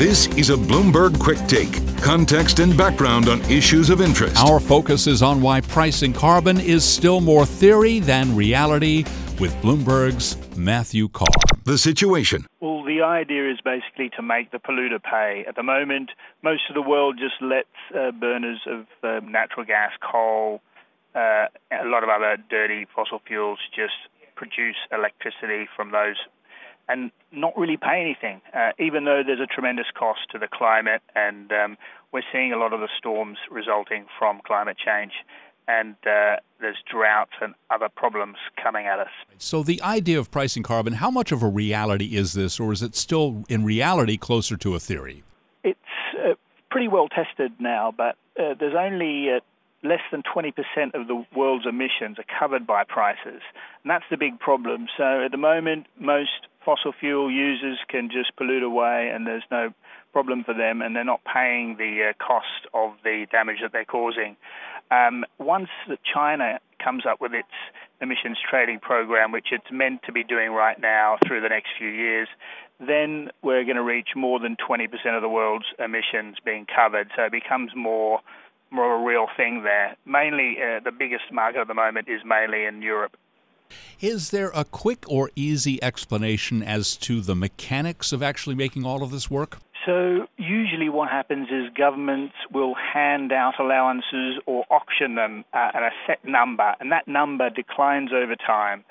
This is a Bloomberg Quick Take context and background on issues of interest. Our focus is on why pricing carbon is still more theory than reality with Bloomberg's Matthew Carr. The situation. Well, the idea is basically to make the polluter pay. At the moment, most of the world just lets uh, burners of uh, natural gas, coal, uh, a lot of other dirty fossil fuels just produce electricity from those and not really pay anything, uh, even though there's a tremendous cost to the climate, and um, we're seeing a lot of the storms resulting from climate change. And uh, there's droughts and other problems coming at us. So, the idea of pricing carbon, how much of a reality is this, or is it still in reality closer to a theory? It's uh, pretty well tested now, but uh, there's only uh, less than 20% of the world's emissions are covered by prices. And that's the big problem. So at the moment, most fossil fuel users can just pollute away and there's no problem for them and they're not paying the uh, cost of the damage that they're causing. Um, once China comes up with its emissions trading program, which it's meant to be doing right now through the next few years, then we're going to reach more than 20% of the world's emissions being covered. So it becomes more more of a real thing there. Mainly, uh, the biggest market at the moment is mainly in Europe. Is there a quick or easy explanation as to the mechanics of actually making all of this work? So, usually what happens is governments will hand out allowances or auction them at a set number, and that number declines over time.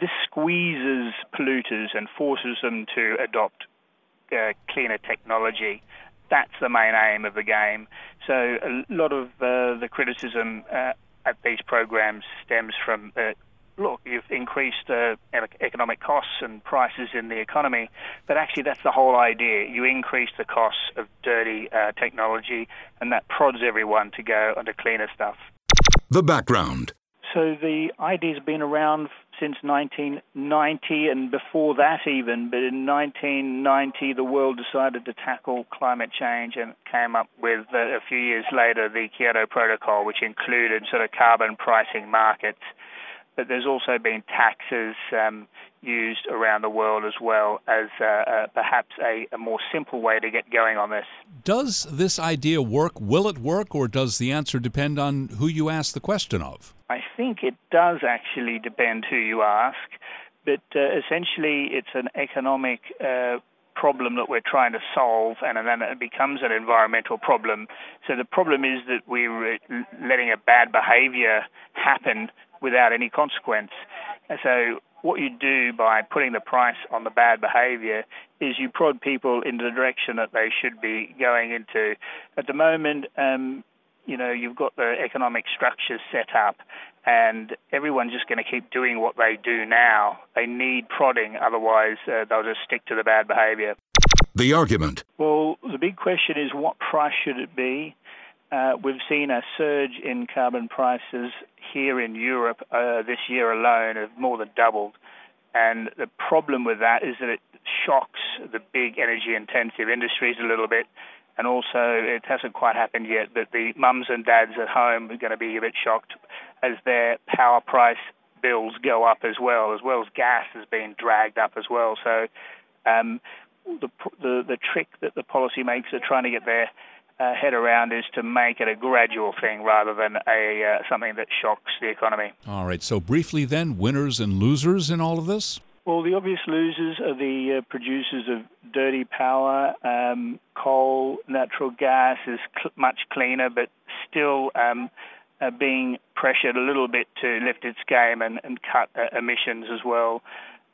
This squeezes polluters and forces them to adopt uh, cleaner technology that's the main aim of the game. So a lot of uh, the criticism uh, at these programs stems from uh, look, you've increased uh, economic costs and prices in the economy, but actually that's the whole idea. You increase the costs of dirty uh, technology, and that prods everyone to go onto cleaner stuff. The background. So the idea's been around since 1990 and before that even, but in 1990 the world decided to tackle climate change and came up with uh, a few years later the Kyoto Protocol, which included sort of carbon pricing markets but there's also been taxes um, used around the world as well as uh, uh, perhaps a, a, more simple way to get going on this. Does this idea work? Will it work, or does the answer depend on who you ask the question of? I think it does actually depend who you ask, but uh, essentially it's an economic uh, problem that we're trying to solve, and then it becomes an environmental problem. So the problem is that we're letting a bad behavior happen without any consequence. And so what you do by putting the price on the bad behavior is you prod people in the direction that they should be going into. At the moment, um, you know, you've got the economic structures set up and everyone's just going to keep doing what they do now. They need prodding, otherwise uh, they'll just stick to the bad behavior. The argument. Well, the big question is what price should it be? Uh, we've seen a surge in carbon prices here in Europe uh, this year alone have more than doubled. And the problem with that is that it shocks the big energy intensive industries a little bit. And also, it hasn't quite happened yet, but the mums and dads at home are going to be a bit shocked as their power price bills go up as well, as well as gas has been dragged up as well. So um, the, the, the trick that the policymakers are trying to get their uh, head around is to make it a gradual thing rather than a uh, something that shocks the economy. All right. So briefly, then, winners and losers in all of this. Well, the obvious losers are the uh, producers of dirty power. Um, coal, natural gas is cl- much cleaner, but still um, uh, being pressured a little bit to lift its game and, and cut uh, emissions as well.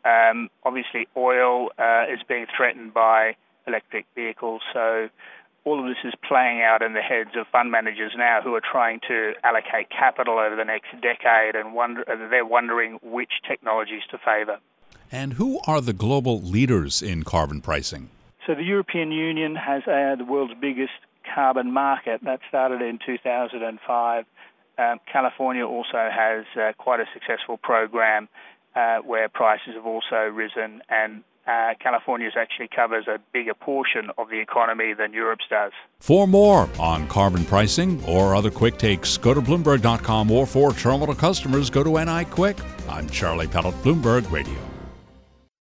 Um, obviously, oil uh, is being threatened by electric vehicles, so all of this is playing out in the heads of fund managers now who are trying to allocate capital over the next decade and wonder, they're wondering which technologies to favour. And who are the global leaders in carbon pricing? So the European Union has uh, the world's biggest carbon market. That started in 2005. Um, California also has uh, quite a successful program uh, where prices have also risen and uh, California actually covers a bigger portion of the economy than Europe's does. For more on carbon pricing or other quick takes, go to Bloomberg.com or for terminal customers, go to NI Quick. I'm Charlie Pellett, Bloomberg Radio.